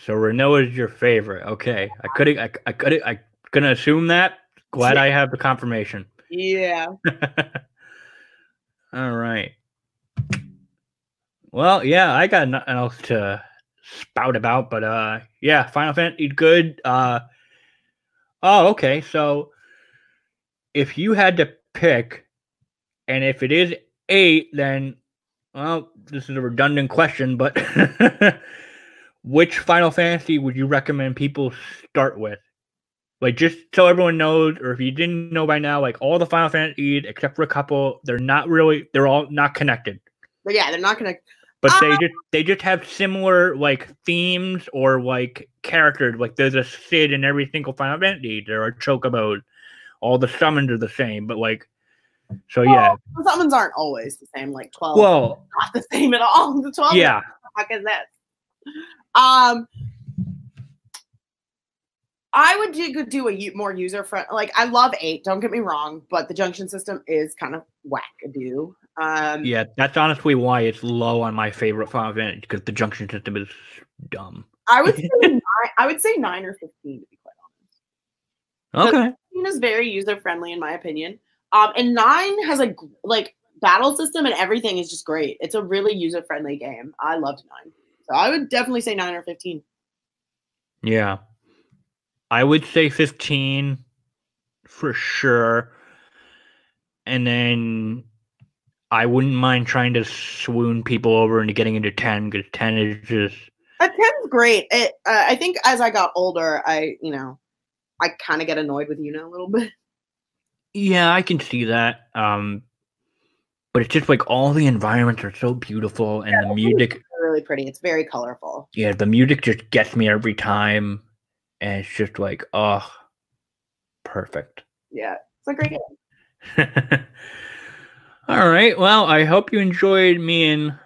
so Rinoa is your favorite. Okay, I could I, I could I gonna assume that. Glad I have the confirmation. yeah <laughs> All right. Well, yeah, I got nothing else to spout about, but uh yeah, Final Fantasy good. Uh oh, okay. So if you had to pick, and if it is eight, then well, this is a redundant question, but <laughs> which Final Fantasy would you recommend people start with? Like just so everyone knows, or if you didn't know by now, like all the Final Fantasies except for a couple, they're not really they're all not connected. but yeah they're not gonna But they Ah! just they just have similar like themes or like characters. Like there's a Cid in every single Final Fantasy. There are chocobos. All the summons are the same, but like so yeah. the summons aren't always the same like 12 Well, not the same at all the 12 yeah. fuck is that? Um, I would do, do a more user friendly. Like I love eight. Don't get me wrong, but the junction system is kind of wackadoo. Um, Yeah, that's honestly why it's low on my favorite Final Fantasy because the junction system is dumb. I would <laughs> say nine, I would say nine or fifteen to be quite honest. Okay. Fifteen is very user friendly in my opinion. Um, and nine has a like battle system and everything is just great. It's a really user friendly game. I loved nine, so I would definitely say nine or fifteen. Yeah. I would say 15 for sure. And then I wouldn't mind trying to swoon people over into getting into 10 because 10 is just. A ten's great. It, uh, I think as I got older, I you know, I kind of get annoyed with Yuna a little bit. <laughs> Yeah, I can see that. Um, but it's just like all the environments are so beautiful and the music, really pretty. It's very colorful. yeah, the music just gets me every time. And it's just like, oh, perfect. Yeah, it's a great <laughs> game. All right. Well, I hope you enjoyed me and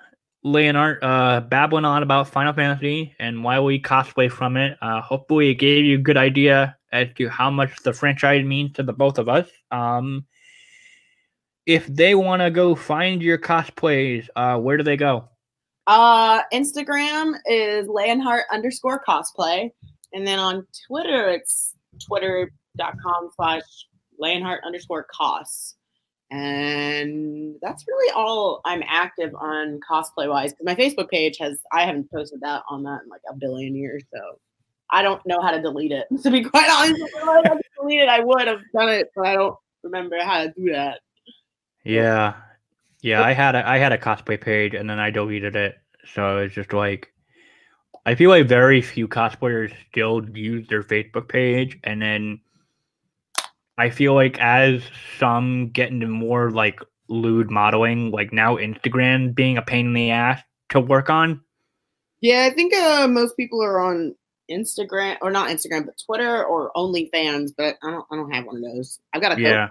Leonhart uh, babbling on about Final Fantasy and why we cosplay from it. Uh, hopefully, it gave you a good idea as to how much the franchise means to the both of us. Um, if they want to go find your cosplays, uh, where do they go? Uh, Instagram is Leonhart underscore cosplay, and then on Twitter it's twitter.com slash Leonhart underscore cos. And that's really all I'm active on cosplay wise. Because my Facebook page has I haven't posted that on that in like a billion years, so I don't know how to delete it. <laughs> To be quite honest, if I had to delete it, I would have done it, but I don't remember how to do that. Yeah, yeah. I had a I had a cosplay page and then I deleted it. So it's just like I feel like very few cosplayers still use their Facebook page, and then I feel like as some get into more like lewd modeling, like now Instagram being a pain in the ass to work on. Yeah, I think uh, most people are on Instagram or not Instagram, but Twitter or OnlyFans. But I don't, I don't have one of those. I've got a Yeah,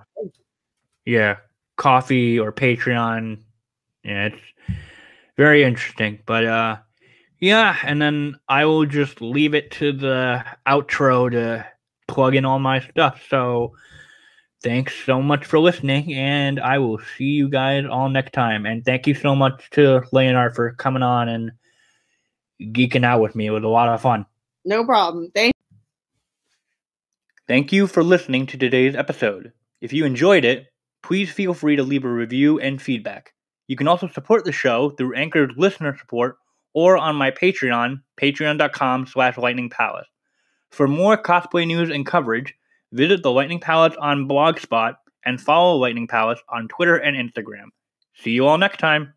yeah, Ko-fi or Patreon. Yeah, it's very interesting. But uh, yeah, and then I will just leave it to the outro to plug in all my stuff. So thanks so much for listening, and I will see you guys all next time. And thank you so much to Leonhart for coming on and geeking out with me. It was a lot of fun. No problem. Thank. Thank you for listening to today's episode. If you enjoyed it, please feel free to leave a review and feedback. You can also support the show through Anchor's listener support or on my Patreon, patreon.com slash Lightning Palace. For more cosplay news and coverage, visit the Lightning Palace on Blogspot and follow Lightning Palace on Twitter and Instagram. See you all next time.